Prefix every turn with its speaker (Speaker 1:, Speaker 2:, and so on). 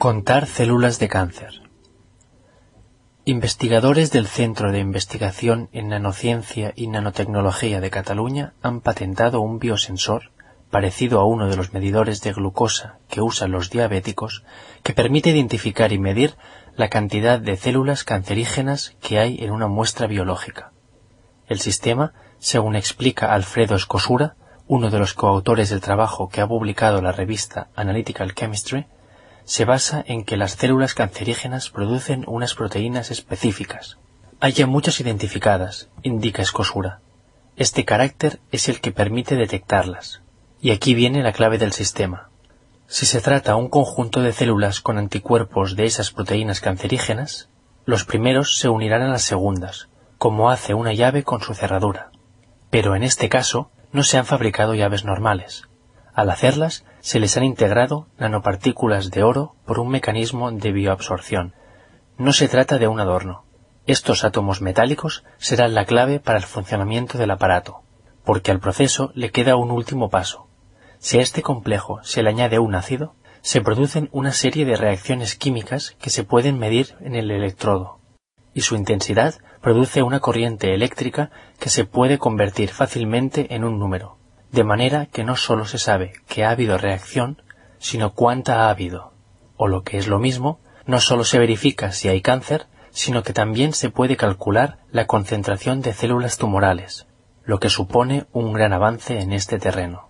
Speaker 1: Contar células de cáncer. Investigadores del Centro de Investigación en Nanociencia y Nanotecnología de Cataluña han patentado un biosensor parecido a uno de los medidores de glucosa que usan los diabéticos que permite identificar y medir la cantidad de células cancerígenas que hay en una muestra biológica. El sistema, según explica Alfredo Escosura, uno de los coautores del trabajo que ha publicado la revista Analytical Chemistry, se basa en que las células cancerígenas producen unas proteínas específicas. Hay ya muchas identificadas, indica Escosura. Este carácter es el que permite detectarlas. Y aquí viene la clave del sistema. Si se trata un conjunto de células con anticuerpos de esas proteínas cancerígenas, los primeros se unirán a las segundas, como hace una llave con su cerradura. Pero en este caso no se han fabricado llaves normales. Al hacerlas, se les han integrado nanopartículas de oro por un mecanismo de bioabsorción. No se trata de un adorno. Estos átomos metálicos serán la clave para el funcionamiento del aparato, porque al proceso le queda un último paso. Si a este complejo se le añade un ácido, se producen una serie de reacciones químicas que se pueden medir en el electrodo, y su intensidad produce una corriente eléctrica que se puede convertir fácilmente en un número de manera que no sólo se sabe que ha habido reacción, sino cuánta ha habido. O lo que es lo mismo, no sólo se verifica si hay cáncer, sino que también se puede calcular la concentración de células tumorales, lo que supone un gran avance en este terreno.